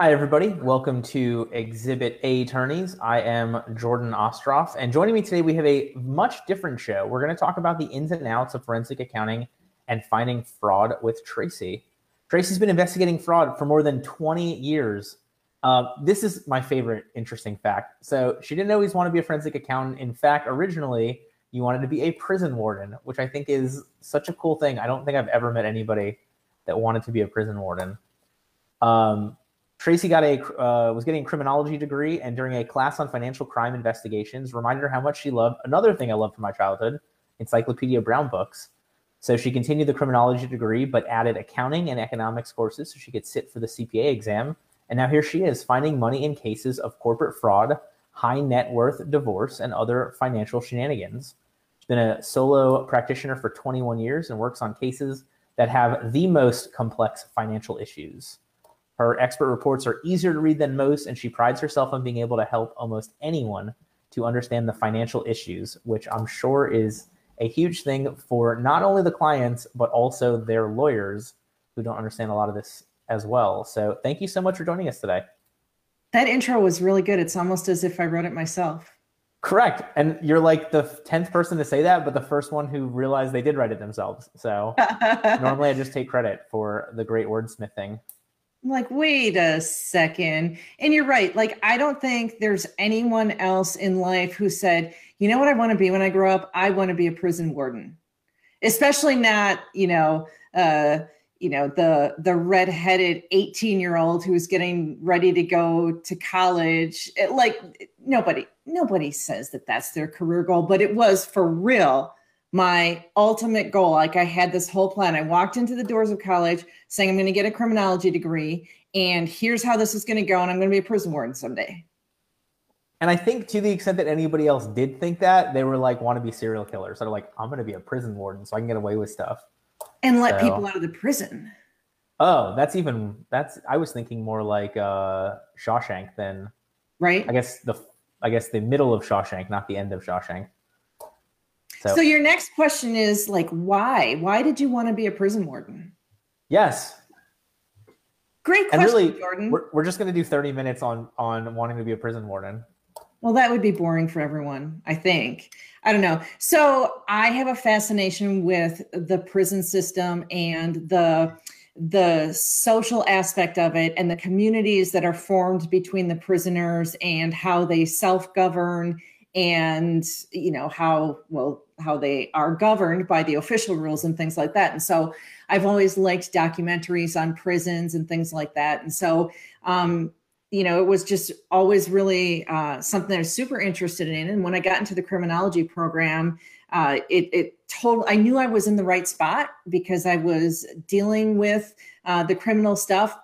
Hi, everybody. Welcome to Exhibit A Attorneys. I am Jordan Ostroff, and joining me today, we have a much different show. We're going to talk about the ins and outs of forensic accounting and finding fraud with Tracy. Tracy's been investigating fraud for more than 20 years. Uh, this is my favorite interesting fact. So, she didn't always want to be a forensic accountant. In fact, originally, you wanted to be a prison warden, which I think is such a cool thing. I don't think I've ever met anybody that wanted to be a prison warden. Um, Tracy got a uh, was getting a criminology degree, and during a class on financial crime investigations, reminded her how much she loved another thing I loved from my childhood, Encyclopedia Brown books. So she continued the criminology degree, but added accounting and economics courses so she could sit for the CPA exam. And now here she is, finding money in cases of corporate fraud, high net worth divorce, and other financial shenanigans. She's been a solo practitioner for 21 years and works on cases that have the most complex financial issues. Her expert reports are easier to read than most, and she prides herself on being able to help almost anyone to understand the financial issues, which I'm sure is a huge thing for not only the clients, but also their lawyers who don't understand a lot of this as well. So thank you so much for joining us today. That intro was really good. It's almost as if I wrote it myself. Correct. And you're like the 10th person to say that, but the first one who realized they did write it themselves. So normally I just take credit for the great wordsmithing. I'm like, wait a second. And you're right. Like, I don't think there's anyone else in life who said, you know what I want to be when I grow up? I want to be a prison warden. Especially not, you know, uh, you know, the the redheaded 18-year-old who's getting ready to go to college. It, like nobody, nobody says that that's their career goal, but it was for real my ultimate goal. Like I had this whole plan. I walked into the doors of college saying, I'm going to get a criminology degree, and here's how this is going to go, and I'm going to be a prison warden someday. And I think to the extent that anybody else did think that, they were like, want to be serial killers. So they're like, I'm going to be a prison warden so I can get away with stuff. And let so, people out of the prison. Oh, that's even, that's, I was thinking more like uh, Shawshank than, right? I guess the, I guess the middle of Shawshank, not the end of Shawshank. So, so your next question is like, why? Why did you want to be a prison warden? Yes. Great question, and really, Jordan. We're, we're just going to do 30 minutes on on wanting to be a prison warden. Well, that would be boring for everyone, I think. I don't know. So I have a fascination with the prison system and the the social aspect of it and the communities that are formed between the prisoners and how they self-govern and you know how well how they are governed by the official rules and things like that. And so i've always liked documentaries on prisons and things like that. And so um you know it was just always really uh, something i was super interested in. And when i got into the criminology program uh, it, it told i knew i was in the right spot because i was dealing with uh, the criminal stuff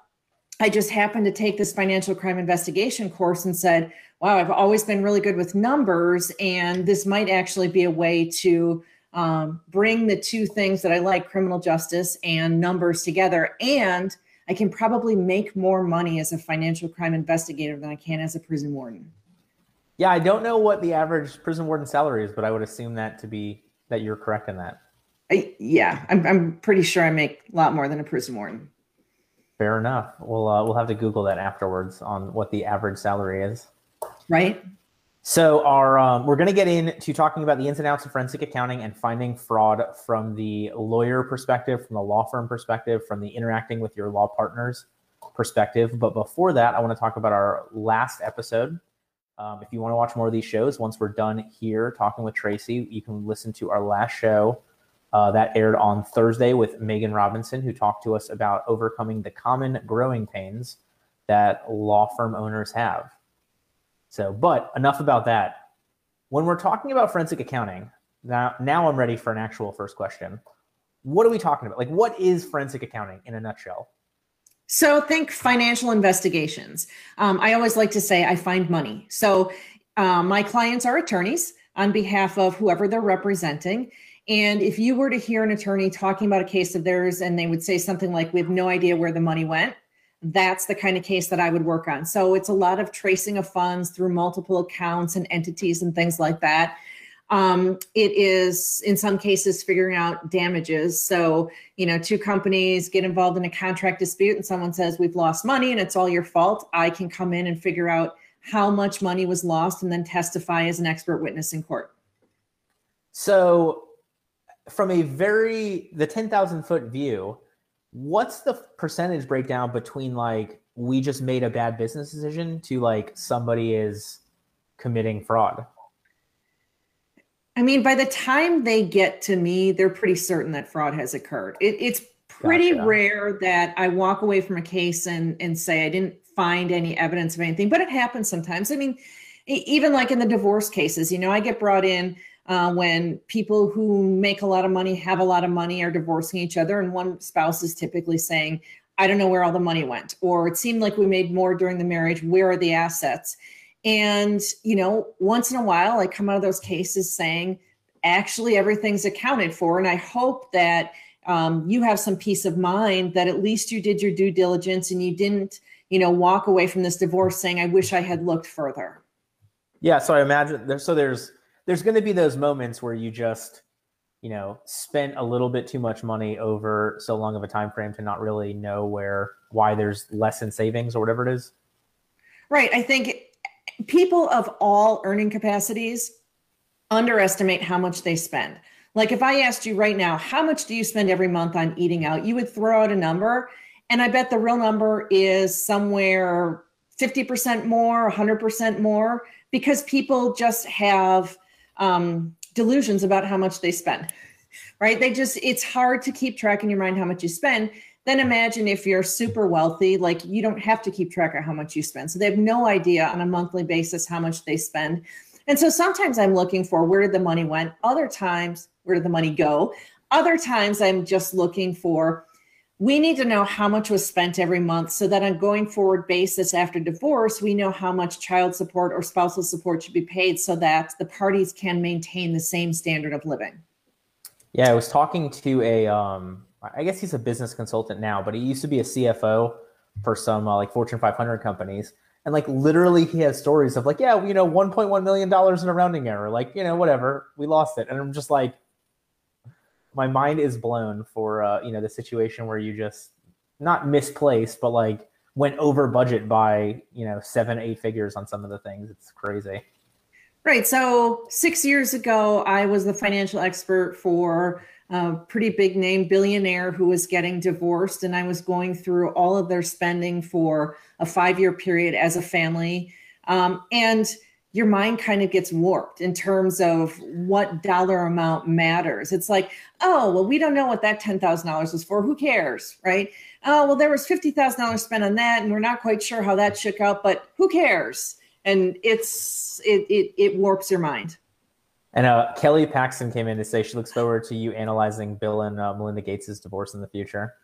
i just happened to take this financial crime investigation course and said wow, I've always been really good with numbers, and this might actually be a way to um, bring the two things that I like, criminal justice and numbers together. And I can probably make more money as a financial crime investigator than I can as a prison warden. Yeah, I don't know what the average prison warden salary is, but I would assume that to be that you're correct in that. I, yeah, I'm, I'm pretty sure I make a lot more than a prison warden. Fair enough. We'll uh, we'll have to Google that afterwards on what the average salary is right? So our um, we're going to get into talking about the ins and outs of forensic accounting and finding fraud from the lawyer perspective, from the law firm perspective, from the interacting with your law partners perspective. But before that, I want to talk about our last episode. Um, if you want to watch more of these shows, once we're done here talking with Tracy, you can listen to our last show uh, that aired on Thursday with Megan Robinson, who talked to us about overcoming the common growing pains that law firm owners have. So, but enough about that. When we're talking about forensic accounting, now now I'm ready for an actual first question. What are we talking about? Like, what is forensic accounting in a nutshell? So, think financial investigations. Um, I always like to say I find money. So, uh, my clients are attorneys on behalf of whoever they're representing. And if you were to hear an attorney talking about a case of theirs and they would say something like, We have no idea where the money went, that's the kind of case that I would work on. So it's a lot of tracing of funds through multiple accounts and entities and things like that. Um, it is in some cases figuring out damages. So, you know, two companies get involved in a contract dispute and someone says, We've lost money and it's all your fault. I can come in and figure out how much money was lost and then testify as an expert witness in court. So, from a very, the 10,000 foot view, what's the percentage breakdown between like we just made a bad business decision to like somebody is committing fraud? I mean, by the time they get to me, they're pretty certain that fraud has occurred. It, it's pretty gotcha. rare that I walk away from a case and, and say I didn't find any evidence of anything, but it happens sometimes. I mean, even like in the divorce cases, you know, I get brought in uh, when people who make a lot of money, have a lot of money, are divorcing each other, and one spouse is typically saying, I don't know where all the money went, or it seemed like we made more during the marriage. Where are the assets? And, you know, once in a while, I come out of those cases saying, actually, everything's accounted for. And I hope that um, you have some peace of mind that at least you did your due diligence and you didn't, you know, walk away from this divorce saying, I wish I had looked further. Yeah. So I imagine there, so there's, there's going to be those moments where you just, you know, spent a little bit too much money over so long of a time frame to not really know where, why there's less in savings or whatever it is. Right. I think people of all earning capacities underestimate how much they spend. Like if I asked you right now, how much do you spend every month on eating out? You would throw out a number. And I bet the real number is somewhere 50% more, 100% more, because people just have um, delusions about how much they spend, right? They just, it's hard to keep track in your mind how much you spend then imagine if you're super wealthy, like you don't have to keep track of how much you spend. So they have no idea on a monthly basis how much they spend. And so sometimes I'm looking for where did the money went? Other times, where did the money go? Other times I'm just looking for we need to know how much was spent every month so that on going forward basis after divorce we know how much child support or spousal support should be paid so that the parties can maintain the same standard of living yeah i was talking to a um, I guess he's a business consultant now, but he used to be a CFO for some uh, like Fortune 500 companies. And like literally, he has stories of like, yeah, you know, 1.1 million dollars in a rounding error, like you know, whatever, we lost it. And I'm just like, my mind is blown for uh, you know the situation where you just not misplaced, but like went over budget by you know seven, eight figures on some of the things. It's crazy. Right. So six years ago, I was the financial expert for a pretty big name billionaire who was getting divorced. And I was going through all of their spending for a five year period as a family. Um, and your mind kind of gets warped in terms of what dollar amount matters. It's like, oh, well, we don't know what that $10,000 was for. Who cares? Right. Oh, well, there was $50,000 spent on that, and we're not quite sure how that shook out, but who cares? And it's, it, it, it warps your mind. And uh, Kelly Paxton came in to say she looks forward to you analyzing Bill and uh, Melinda Gates' divorce in the future.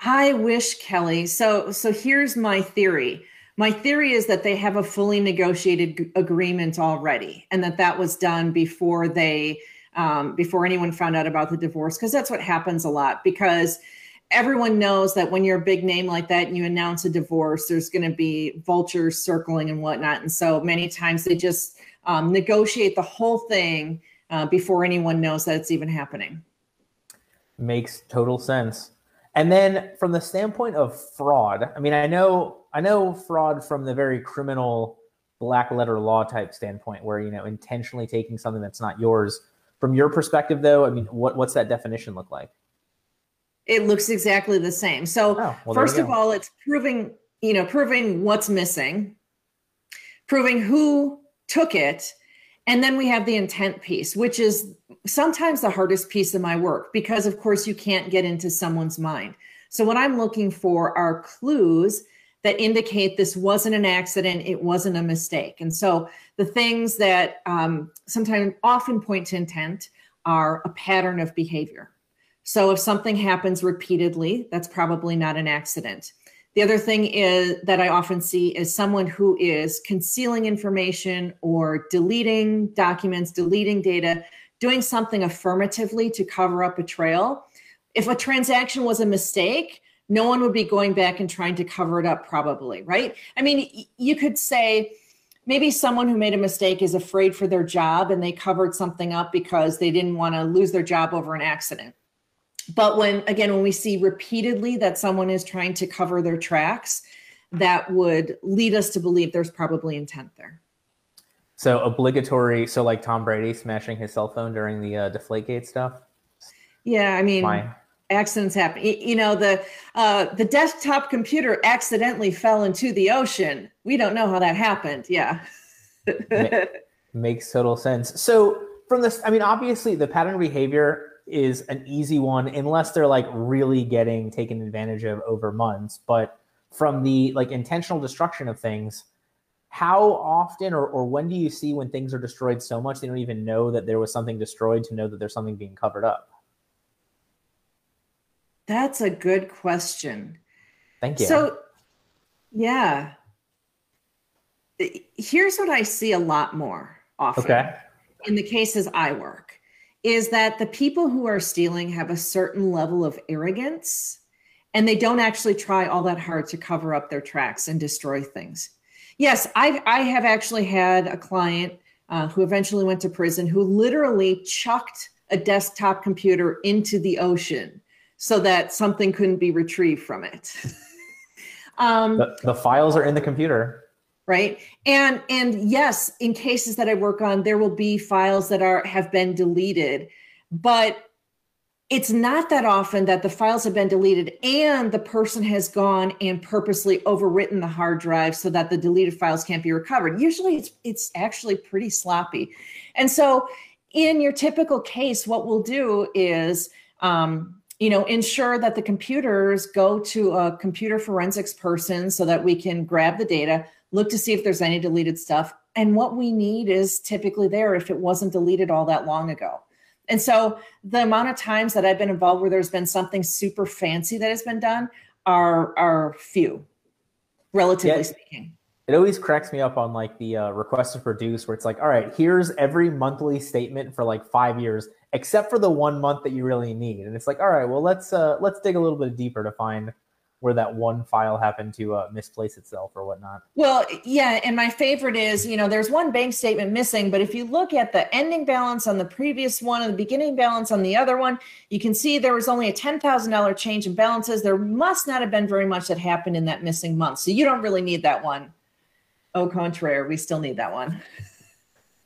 I wish Kelly. So so here's my theory. My theory is that they have a fully negotiated g- agreement already, and that that was done before they um, before anyone found out about the divorce. Because that's what happens a lot. Because everyone knows that when you're a big name like that and you announce a divorce, there's going to be vultures circling and whatnot. And so many times they just um, negotiate the whole thing uh, before anyone knows that it's even happening. Makes total sense. And then from the standpoint of fraud, I mean, I know I know fraud from the very criminal black letter law type standpoint, where you know intentionally taking something that's not yours. From your perspective, though, I mean, what what's that definition look like? It looks exactly the same. So oh, well, first of all, it's proving you know proving what's missing, proving who took it. And then we have the intent piece, which is sometimes the hardest piece of my work because, of course, you can't get into someone's mind. So, what I'm looking for are clues that indicate this wasn't an accident, it wasn't a mistake. And so, the things that um, sometimes often point to intent are a pattern of behavior. So, if something happens repeatedly, that's probably not an accident. The other thing is that I often see is someone who is concealing information or deleting documents, deleting data, doing something affirmatively to cover up a trail. If a transaction was a mistake, no one would be going back and trying to cover it up, probably, right? I mean, you could say, maybe someone who made a mistake is afraid for their job and they covered something up because they didn't want to lose their job over an accident. But when, again, when we see repeatedly that someone is trying to cover their tracks, that would lead us to believe there's probably intent there. So obligatory. So like Tom Brady smashing his cell phone during the uh, Deflategate stuff. Yeah, I mean, Why? accidents happen. You know, the uh, the desktop computer accidentally fell into the ocean. We don't know how that happened. Yeah, makes total sense. So from this, I mean, obviously the pattern behavior is an easy one unless they're like really getting taken advantage of over months. But from the like intentional destruction of things how often or, or when do you see when things are destroyed so much they don't even know that there was something destroyed to know that there's something being covered up? That's a good question. Thank you. So yeah. Here's what i see a lot more often okay. in the cases i work is that the people who are stealing have a certain level of arrogance and they don't actually try all that hard to cover up their tracks and destroy things. Yes, I I have actually had a client uh, who eventually went to prison who literally chucked a desktop computer into the ocean so that something couldn't be retrieved from it. um, the, the files are in the computer right and and yes in cases that i work on there will be files that are have been deleted but it's not that often that the files have been deleted and the person has gone and purposely overwritten the hard drive so that the deleted files can't be recovered. Usually it's it's actually pretty sloppy. And so in your typical case, what we'll do is um, you know ensure that the computers go to a computer forensics person so that we can grab the data look to see if there's any deleted stuff and what we need is typically there if it wasn't deleted all that long ago and so the amount of times that I've been involved where there's been something super fancy that has been done are are few, relatively yeah, speaking. It always cracks me up on like the uh, request to produce where it's like, all right, here's every monthly statement for like five years, except for the one month that you really need. And it's like, all right, well let's uh let's dig a little bit deeper to find where that one file happened to uh, misplace itself or whatnot. Well, yeah, and my favorite is, you know, there's one bank statement missing, but if you look at the ending balance on the previous one and the beginning balance on the other one, you can see there was only a $10,000 change in balances. There must not have been very much that happened in that missing month. So you don't really need that one. Au contraire, we still need that one.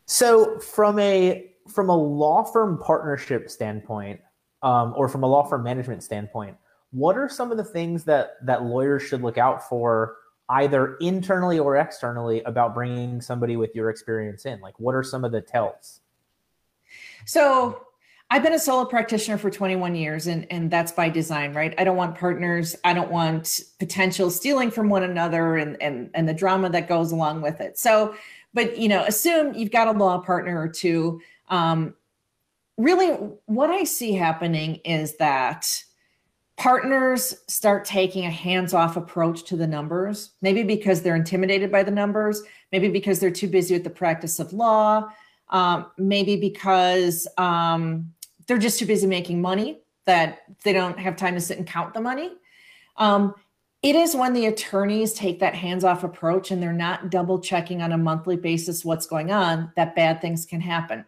So from a from a law firm partnership standpoint, um, or from a law firm management standpoint, what are some of the things that that lawyers should look out for either internally or externally about bringing somebody with your experience in? Like what are some of the tells? So i've been a solo practitioner for 21 years and and that's by design right? I don't want partners. I don't want potential stealing from one another and and and the drama that goes along with it. So but you know assume you've got a law partner or two. Um, really what i see happening is that partners start taking a hands-off approach to the numbers maybe because they're intimidated by the numbers maybe because they're too busy with the practice of law um, maybe because um, they're just too busy making money that they don't have time to sit and count the money. Um, it is when the attorneys take that hands-off approach and they're not double checking on a monthly basis what's going on that bad things can happen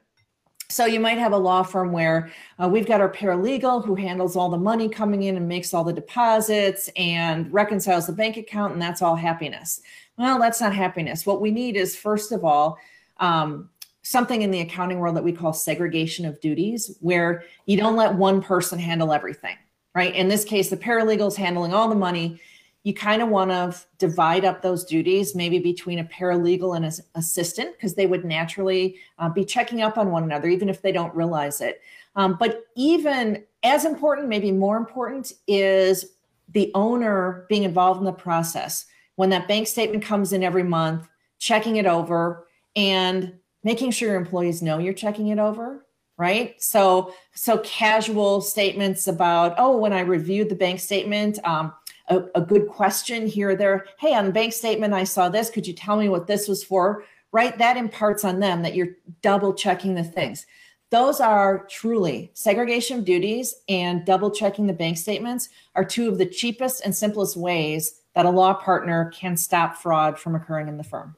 so you might have a law firm where uh, we've got our paralegal who handles all the money coming in and makes all the deposits and reconciles the bank account, and that's all happiness. Well, that's not happiness. What we need is, first of all, um, something in the accounting world that we call segregation of duties, where you don't let one person handle everything, right? In this case, the paralegal is handling all the money you kind of want to divide up those duties maybe between a paralegal and an assistant because they would naturally uh, be checking up on one another even if they don't realize it. Um, but even as important maybe more important is the owner being involved in the process. When that bank statement comes in every month checking it over and making sure your employees know you're checking it over right? So so casual statements about oh when i reviewed the bank statement um, a, a good question here or there. Hey, on the bank statement, I saw this. Could you tell me what this was for? Right? That imparts on them that you're double checking the things. Those are truly segregation of duties and double checking the bank statements are two of the cheapest and simplest ways that a law partner can stop fraud from occurring in the firm.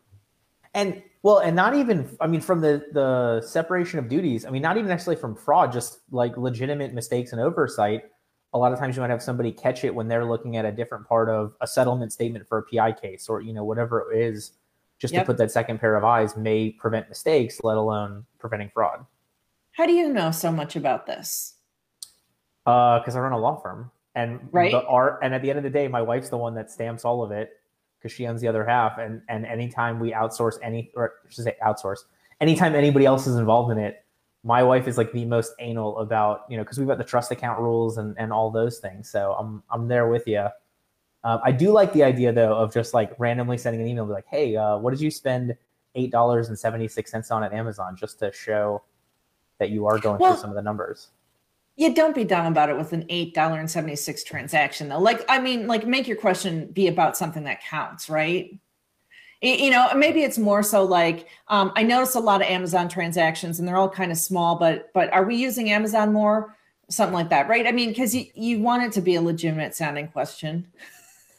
And well, and not even I mean from the the separation of duties. I mean, not even necessarily from fraud, just like legitimate mistakes and oversight. A lot of times you might have somebody catch it when they're looking at a different part of a settlement statement for a PI case or you know whatever it is. Just yep. to put that second pair of eyes may prevent mistakes, let alone preventing fraud. How do you know so much about this? Because uh, I run a law firm, and right. the art, and at the end of the day, my wife's the one that stamps all of it because she owns the other half. And and anytime we outsource any, or I should say outsource, anytime anybody else is involved in it, my wife is like the most anal about you know because we've got the trust account rules and and all those things. So I'm I'm there with you. Uh, I do like the idea though of just like randomly sending an email be like, hey, uh, what did you spend eight dollars and seventy six cents on at Amazon just to show that you are going well, through some of the numbers. Yeah, don't be dumb about it with an eight dollar and seventy six transaction though. Like, I mean, like make your question be about something that counts, right? You know, maybe it's more so like um, I notice a lot of Amazon transactions, and they're all kind of small. But but are we using Amazon more? Something like that, right? I mean, because you you want it to be a legitimate sounding question.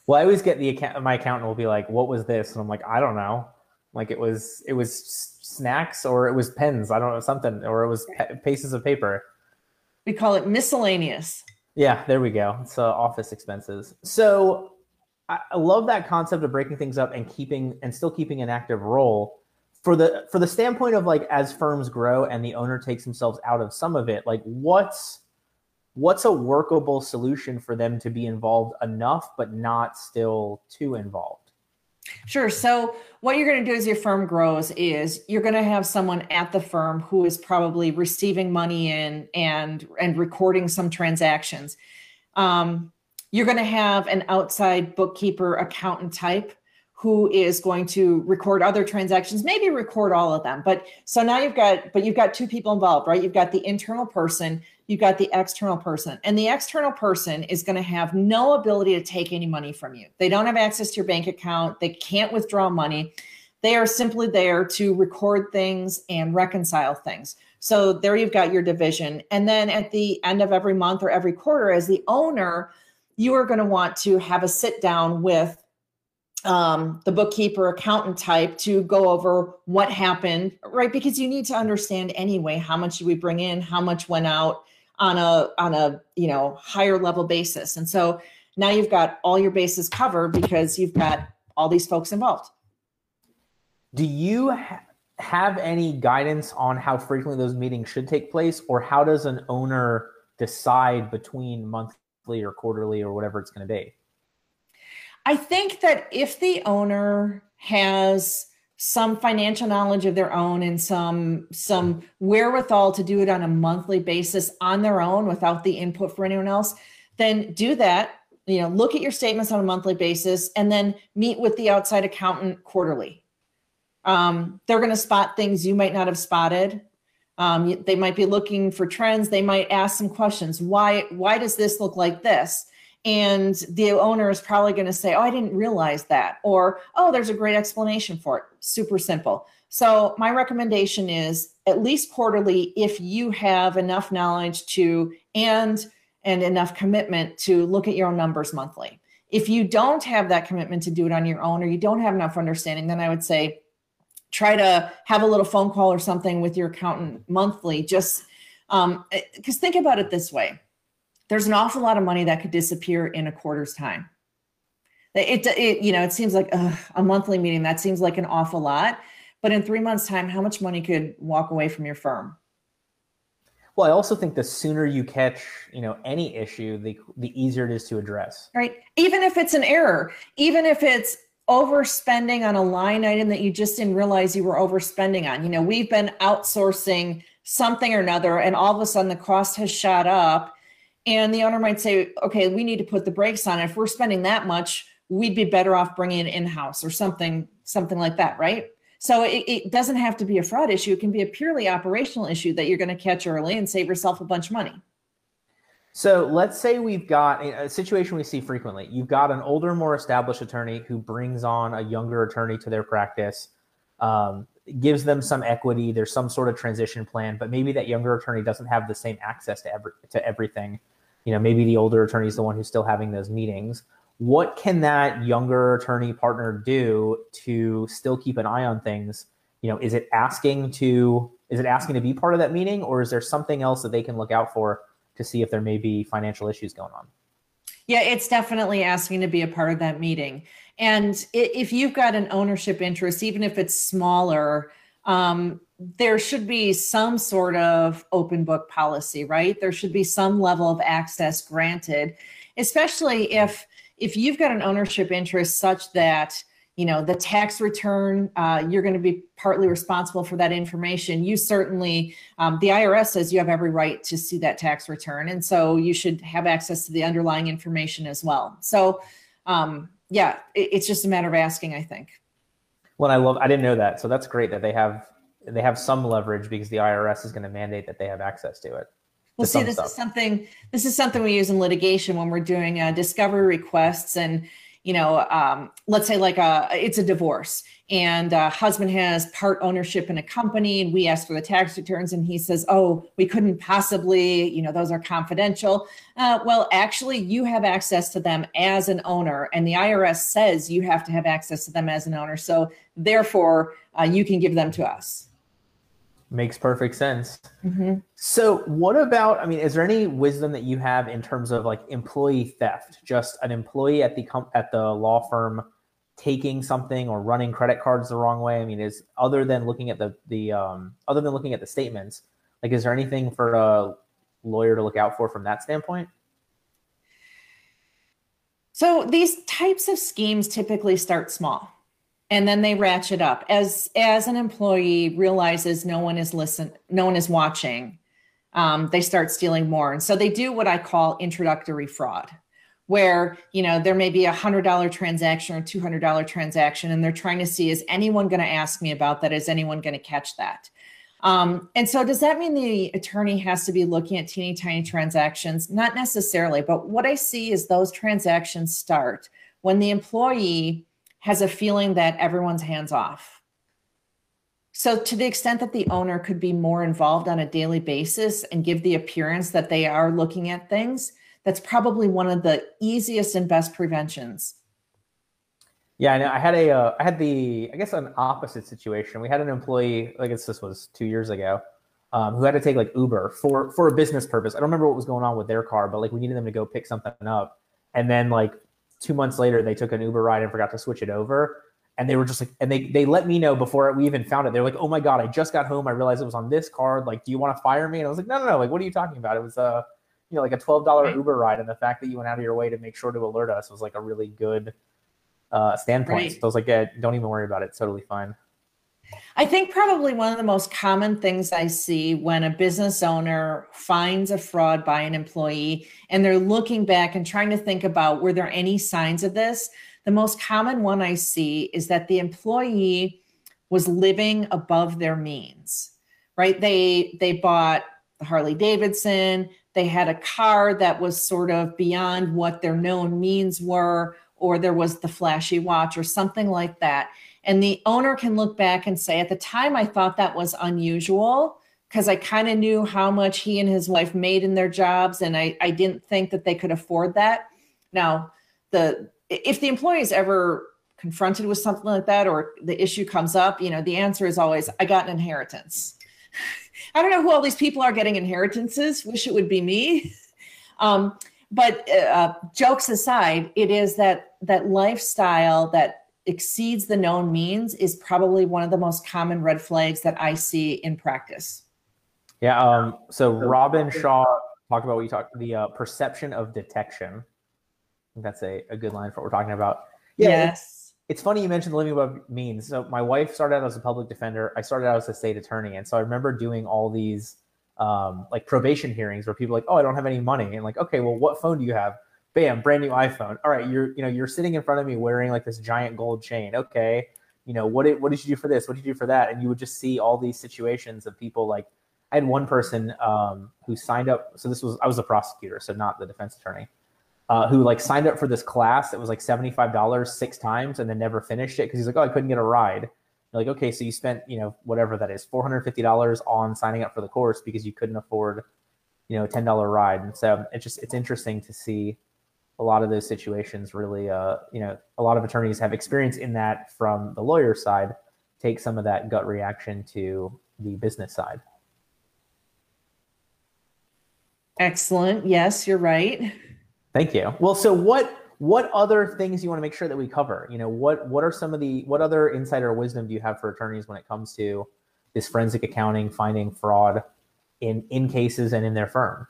Well, I always get the account. My accountant will be like, "What was this?" And I'm like, "I don't know." Like it was it was snacks or it was pens. I don't know something or it was pieces of paper. We call it miscellaneous. Yeah, there we go. It's uh, office expenses. So I, love that concept of breaking things up and keeping and still keeping an active role for the for the standpoint of like as firms grow and the owner takes themselves out of some of it like what's what's a workable solution for them to be involved enough but not still too involved Sure. So what you're going to do as your firm grows is you're going to have someone at the firm who is probably receiving money in and and recording some transactions. Um, you're going to have an outside bookkeeper accountant type who is going to record other transactions maybe record all of them but so now you've got but you've got two people involved right? You've got the internal person you've got the external person and the external person is going to have no ability to take any money from you. They don't have access to your bank account they can't withdraw money. They are simply there to record things and reconcile things. So there you've got your division and then at the end of every month or every quarter as the owner you are going to want to have a sit down with um, the bookkeeper accountant type to go over what happened right? Because you need to understand anyway how much we bring in how much went out on a on a you know higher level basis. And so now you've got all your bases covered because you've got all these folks involved. Do you ha- have any guidance on how frequently those meetings should take place? Or how does an owner decide between monthly or quarterly or whatever it's going to be. I think that if the owner has some financial knowledge of their own and some some wherewithal to do it on a monthly basis on their own without the input for anyone else then do that. You know look at your statements on a monthly basis and then meet with the outside accountant quarterly. Um, they're going to spot things you might not have spotted um, they might be looking for trends they might ask some questions why why does this look like this and the owner is probably going to say, Oh, I didn't realize that. Or, Oh, there's a great explanation for it. Super simple. So, my recommendation is at least quarterly if you have enough knowledge to and and enough commitment to look at your own numbers monthly. If you don't have that commitment to do it on your own or you don't have enough understanding, then I would say try to have a little phone call or something with your accountant monthly just um because think about it this way there's an awful lot of money that could disappear in a quarter's time. It, it you know, it seems like ugh, a monthly meeting. That seems like an awful lot. But in three months' time, how much money could walk away from your firm? Well, I also think the sooner you catch, you know, any issue, the the easier it is to address. Right. Even if it's an error, even if it's overspending on a line item that you just didn't realize you were overspending on. You know, we've been outsourcing something or another, and all of a sudden the cost has shot up and the owner might say, okay, we need to put the brakes on. If we're spending that much, we'd be better off bringing it in house or something, something like that, right? So it, it, doesn't have to be a fraud issue. It can be a purely operational issue that you're going to catch early and save yourself a bunch of money. So let's say we've got a situation we see frequently. You've got an older, more established attorney who brings on a younger attorney to their practice, um, gives them some equity. There's some sort of transition plan, but maybe that younger attorney doesn't have the same access to every to everything. You know, maybe the older attorney is the one who's still having those meetings, what can that younger attorney partner do to still keep an eye on things? You know, is it asking to is it asking to be part of that meeting, or is there something else that they can look out for to see if there may be financial issues going on? Yeah, it's definitely asking to be a part of that meeting. And if you've got an ownership interest, even if it's smaller, um, there should be some sort of open book policy, right? There should be some level of access granted, especially if if you've got an ownership interest such that you know the tax return uh, you're going to be partly responsible for that information you certainly um, the irs says you have every right to see that tax return and so you should have access to the underlying information as well so um, yeah it, it's just a matter of asking i think well i love i didn't know that so that's great that they have they have some leverage because the irs is going to mandate that they have access to it well, see, this stuff. is something. This is something we use in litigation when we're doing uh, discovery requests, and you know, um, let's say like a it's a divorce, and uh, husband has part ownership in a company, and we ask for the tax returns, and he says, "Oh, we couldn't possibly, you know, those are confidential." Uh, well, actually, you have access to them as an owner, and the IRS says you have to have access to them as an owner. So, therefore, uh, you can give them to us. Makes perfect sense. Mm-hmm. So, what about? I mean, is there any wisdom that you have in terms of like employee theft? Just an employee at the com- at the law firm taking something or running credit cards the wrong way. I mean, is other than looking at the the um, other than looking at the statements, like, is there anything for a lawyer to look out for from that standpoint? So, these types of schemes typically start small and then they ratchet up. As as an employee realizes no one is listen no one is watching um, they start stealing more. And so they do what i call introductory fraud where you know there may be a hundred dollar transaction or two hundred dollar transaction and they're trying to see is anyone going to ask me about that? Is anyone going to catch that? Um, and so does that mean the attorney has to be looking at teeny tiny transactions? Not necessarily but what i see is those transactions start when the employee has a feeling that everyone's hands off. So, to the extent that the owner could be more involved on a daily basis and give the appearance that they are looking at things, that's probably one of the easiest and best preventions. Yeah, I know. I had a, uh, I had the, I guess, an opposite situation. We had an employee, I guess this was two years ago, um, who had to take like Uber for for a business purpose. I don't remember what was going on with their car, but like we needed them to go pick something up, and then like two months later they took an uber ride and forgot to switch it over. And they were just like and they they let me know before we even found it. They're like oh my god i just got home. I realized it was on this card. Like do you want to fire me? And i was like no no no. Like what are you talking about? It was a uh, you know like a $12 uber ride and the fact that you went out of your way to make sure to alert us was like a really good uh standpoint. Right. so i was like yeah, don't even worry about it. It's totally fine I think probably one of the most common things I see when a business owner finds a fraud by an employee and they're looking back and trying to think about were there any signs of this? The most common one I see is that the employee was living above their means. Right? They they bought the Harley Davidson, they had a car that was sort of beyond what their known means were or there was the flashy watch or something like that and the owner can look back and say, at the time, I thought that was unusual because I kind of knew how much he and his wife made in their jobs, and I, I didn't think that they could afford that. Now, the if the employee is ever confronted with something like that or the issue comes up, you know, the answer is always, I got an inheritance. I don't know who all these people are getting inheritances. Wish it would be me. Um, but uh, jokes aside, it is that that lifestyle that exceeds the known means is probably one of the most common red flags that I see in practice. Yeah. Um, so Robin Shaw talked about what you talked the uh, perception of detection. that's a, a good line for what we're talking about. Yeah, yes. It's, it's funny you mentioned the living above means. So my wife started out as a public defender. I started out as a state attorney, and so I remember doing all these um, like probation hearings where people are like, "Oh, I don't have any money," and like, "Okay, well, what phone do you have?" Bam, brand new iPhone. All right, you're you know you're sitting in front of me wearing like this giant gold chain. Okay, you know what did what did you do for this? What did you do for that? And you would just see all these situations of people like I had one person um, who signed up. So this was I was a prosecutor, so not the defense attorney. Uh, who like signed up for this class that was like $75 six times and then never finished it because he's like, oh, I couldn't get a ride. You're like, okay, so you spent, you know, whatever that is, $450 on signing up for the course because you couldn't afford, you know, a $10 ride. And so it's just, it's interesting to see a lot of those situations really, uh, you know, a lot of attorneys have experience in that from the lawyer side. Take some of that gut reaction to the business side. Excellent. Yes, you're right. Thank you. Well, so what what other things you want to make sure that we cover? You know, what what are some of the what other insider wisdom do you have for attorneys when it comes to this forensic accounting, finding fraud in in cases and in their firm?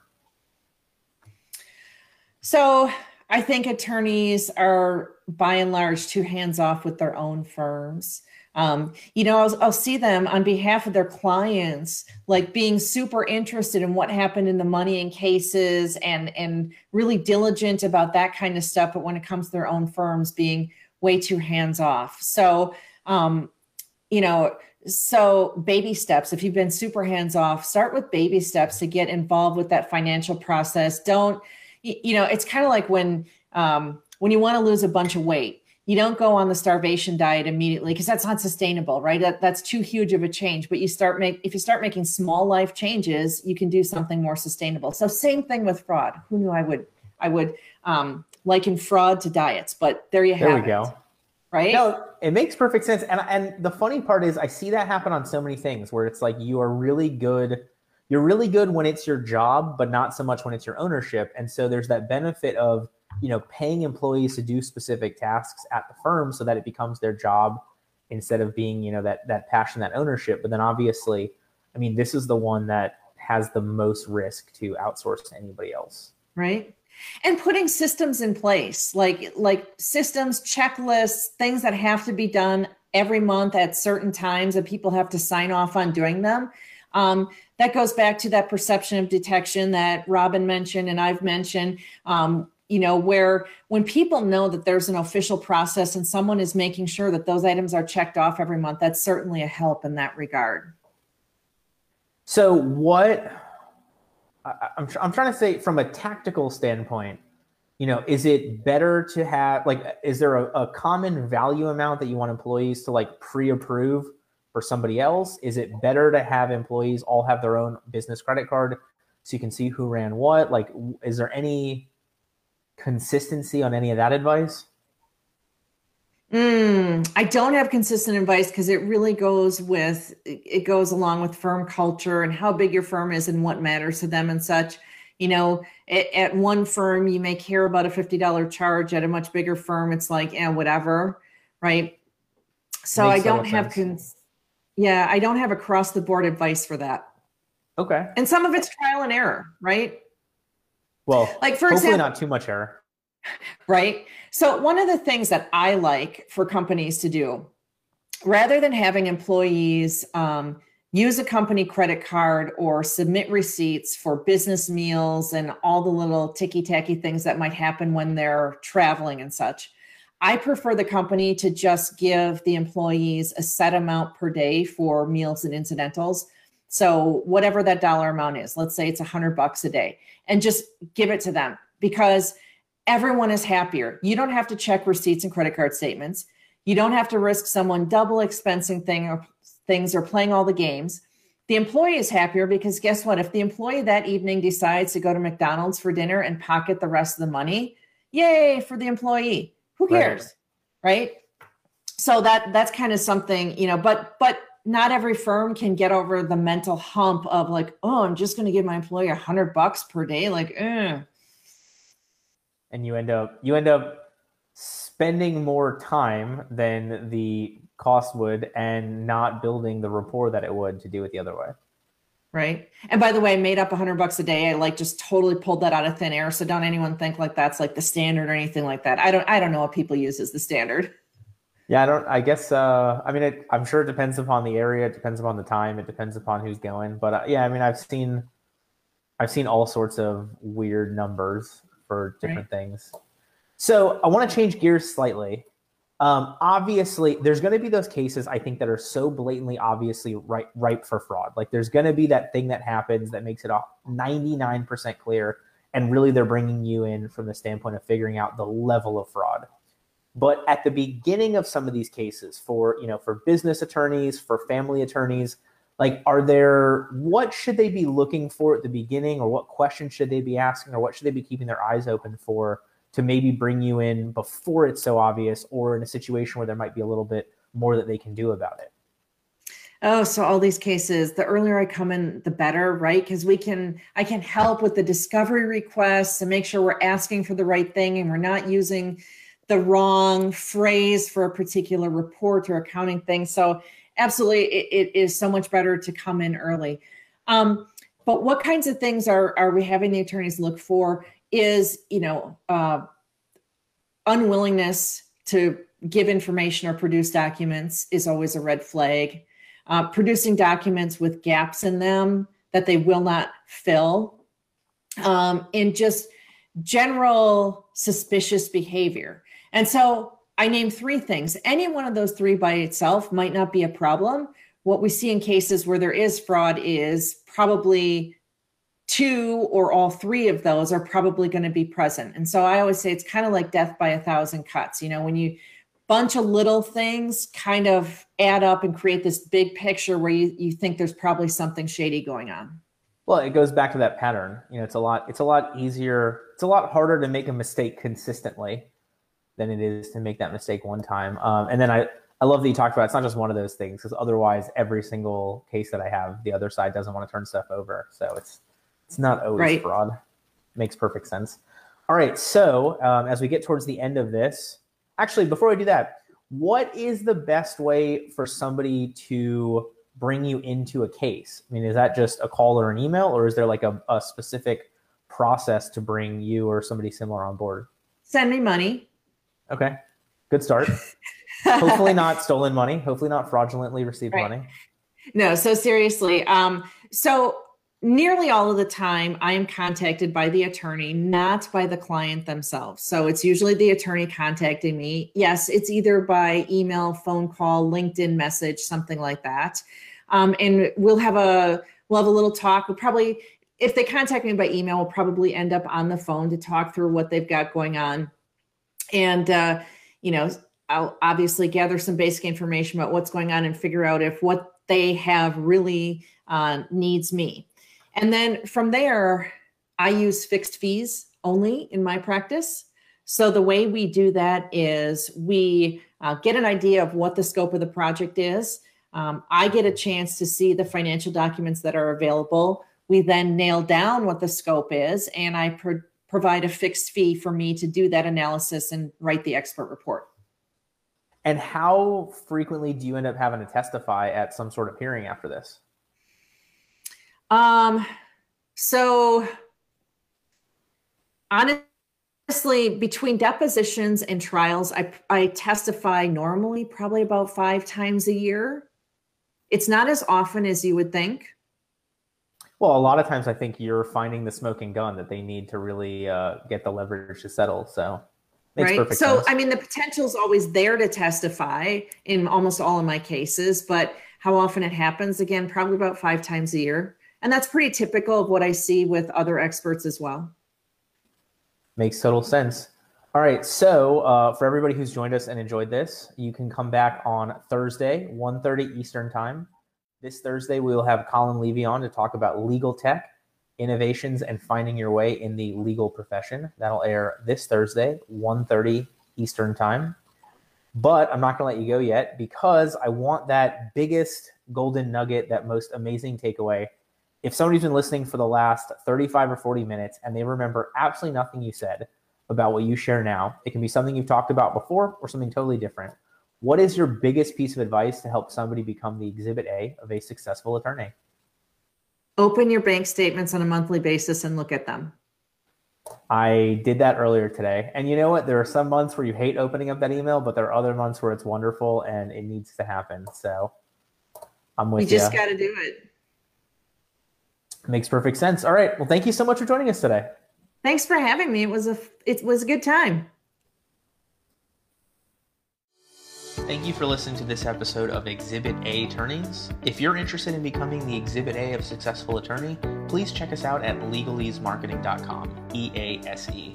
So I think attorneys are by and large too hands off with their own firms. Um, you know, I'll, I'll, see them on behalf of their clients, like being super interested in what happened in the money and cases and, and really diligent about that kind of stuff. But when it comes to their own firms, being way too hands off. So, um, you know, so baby steps, if you've been super hands off, start with baby steps to get involved with that financial process. Don't, you know, it's kind of like when, um, when you want to lose a bunch of weight you don't go on the starvation diet immediately because that's not sustainable right? That, that's too huge of a change but you start make if you start making small life changes you can do something more sustainable. So same thing with fraud. Who knew i would i would um, liken fraud to diets but there you have there we it, go. right? No it makes perfect sense and and the funny part is i see that happen on so many things where it's like you are really good you're really good when it's your job but not so much when it's your ownership. And so there's that benefit of you know paying employees to do specific tasks at the firm so that it becomes their job instead of being you know that that passion that ownership. But then obviously i mean this is the one that has the most risk to outsource to anybody else. Right? And putting systems in place like like systems checklists things that have to be done every month at certain times that people have to sign off on doing them. Um, that goes back to that perception of detection that robin mentioned and i've mentioned um, you know where when people know that there's an official process and someone is making sure that those items are checked off every month that's certainly a help in that regard. So what I, am I'm trying to say from a tactical standpoint you know is it better to have like is there a, a common value amount that you want employees to like pre-approve for somebody else is it better to have employees all have their own business credit card so you can see who ran what like is there any consistency on any of that advice? Mm, I don't have consistent advice because it really goes with it goes along with firm culture and how big your firm is and what matters to them and such. You know, at, at one firm you may care about a fifty dollar charge. At a much bigger firm, it's like, yeah, whatever, right? So I don't have cons- yeah, I don't have across the board advice for that. Okay. And some of it's trial and error, right? Well, like for hopefully example, not too much error. Right. So one of the things that I like for companies to do, rather than having employees um, use a company credit card or submit receipts for business meals and all the little ticky tacky things that might happen when they're traveling and such. I prefer the company to just give the employees a set amount per day for meals and incidentals so whatever that dollar amount is, let's say it's a hundred bucks a day and just give it to them because everyone is happier. You don't have to check receipts and credit card statements. You don't have to risk someone double expensing thing or things or playing all the games. The employee is happier because guess what? If the employee that evening decides to go to McDonald's for dinner and pocket the rest of the money, yay for the employee. Who cares? Right. right? So that that's kind of something, you know, but but not every firm can get over the mental hump of like, oh, I'm just going to give my employee a hundred bucks per day. Like, eh. And you end up, you end up spending more time than the cost would and not building the rapport that it would to do it the other way. Right. And by the way, I made up a hundred bucks a day. I like just totally pulled that out of thin air. So don't anyone think like that's like the standard or anything like that. I don't, I don't know what people use as the standard. Yeah, I don't. I guess. Uh, I mean, it, I'm sure it depends upon the area. It depends upon the time. It depends upon who's going. But uh, yeah, I mean, I've seen, I've seen all sorts of weird numbers for different right. things. So I want to change gears slightly. Um, obviously, there's going to be those cases I think that are so blatantly, obviously ripe, ripe for fraud. Like there's going to be that thing that happens that makes it 99% clear, and really they're bringing you in from the standpoint of figuring out the level of fraud. But at the beginning of some of these cases, for you know, for business attorneys, for family attorneys, like are there what should they be looking for at the beginning, or what questions should they be asking, or what should they be keeping their eyes open for to maybe bring you in before it's so obvious or in a situation where there might be a little bit more that they can do about it? Oh, so all these cases, the earlier I come in, the better, right? Because we can, I can help with the discovery requests and make sure we're asking for the right thing and we're not using the wrong phrase for a particular report or accounting thing. So, absolutely, it, it is so much better to come in early. Um, but what kinds of things are are we having the attorneys look for? Is you know uh, unwillingness to give information or produce documents is always a red flag uh, producing documents with gaps in them that they will not fill, um, and just general suspicious behavior. And so I name three things. Any one of those three by itself might not be a problem. What we see in cases where there is fraud is probably two or all three of those are probably going to be present. And so I always say it's kind of like death by a thousand cuts. You know, when you bunch of little things kind of add up and create this big picture where you, you think there's probably something shady going on. Well, it goes back to that pattern. You know, it's a lot it's a lot easier, it's a lot harder to make a mistake consistently than it is to make that mistake one time. Um, and then I I love that you talked about it's not just one of those things because otherwise every single case that I have, the other side doesn't want to turn stuff over. So it's it's not always right. fraud. Makes perfect sense. All right, so um, as we get towards the end of this, actually, before I do that, what is the best way for somebody to bring you into a case? I mean, is that just a call or an email, or is there like a, a specific process to bring you or somebody similar on board? Send me money. Okay, good start. Hopefully not stolen money. Hopefully not fraudulently received right. money. No, so seriously. Um, so nearly all of the time i am contacted by the attorney not by the client themselves. So it's usually the attorney contacting me. Yes it's either by email phone call linkedin message something like that. Um, and we'll have a we'll have a little talk. We'll probably if they contact me by email we'll probably end up on the phone to talk through what they've got going on. And uh, you know i'll obviously gather some basic information about what's going on and figure out if what they have really uh, needs me and then from there, I use fixed fees only in my practice. So the way we do that is we uh, get an idea of what the scope of the project is. Um, I get a chance to see the financial documents that are available. We then nail down what the scope is, and I pro- provide a fixed fee for me to do that analysis and write the expert report. And how frequently do you end up having to testify at some sort of hearing after this? Um, so honestly, between depositions and trials, I I testify normally probably about five times a year. It's not as often as you would think. Well, a lot of times I think you're finding the smoking gun that they need to really uh, get the leverage to settle. So right so sense. i mean the potential is always there to testify in almost all of my cases but how often it happens again probably about five times a year and that's pretty typical of what I see with other experts as well. Makes total sense. All right. So uh, for everybody who's joined us and enjoyed this, you can come back on Thursday, 1.30 Eastern Time. This Thursday, we will have Colin Levy on to talk about legal tech, innovations, and finding your way in the legal profession. That'll air this Thursday, 1.30 Eastern Time. But I'm not going to let you go yet because I want that biggest golden nugget, that most amazing takeaway – if somebody's been listening for the last 35 or 40 minutes and they remember absolutely nothing you said about what you share now, it can be something you've talked about before or something totally different. What is your biggest piece of advice to help somebody become the exhibit A of a successful attorney? Open your bank statements on a monthly basis and look at them. I did that earlier today. And you know what? There are some months where you hate opening up that email, but there are other months where it's wonderful and it needs to happen. So I'm with you. You just got to do it. Makes perfect sense. All right. Well, thank you so much for joining us today. Thanks for having me. It was a it was a good time. Thank you for listening to this episode of Exhibit A Attorneys. If you're interested in becoming the Exhibit A of successful attorney, please check us out at legaleasemarketing.com. E A S E.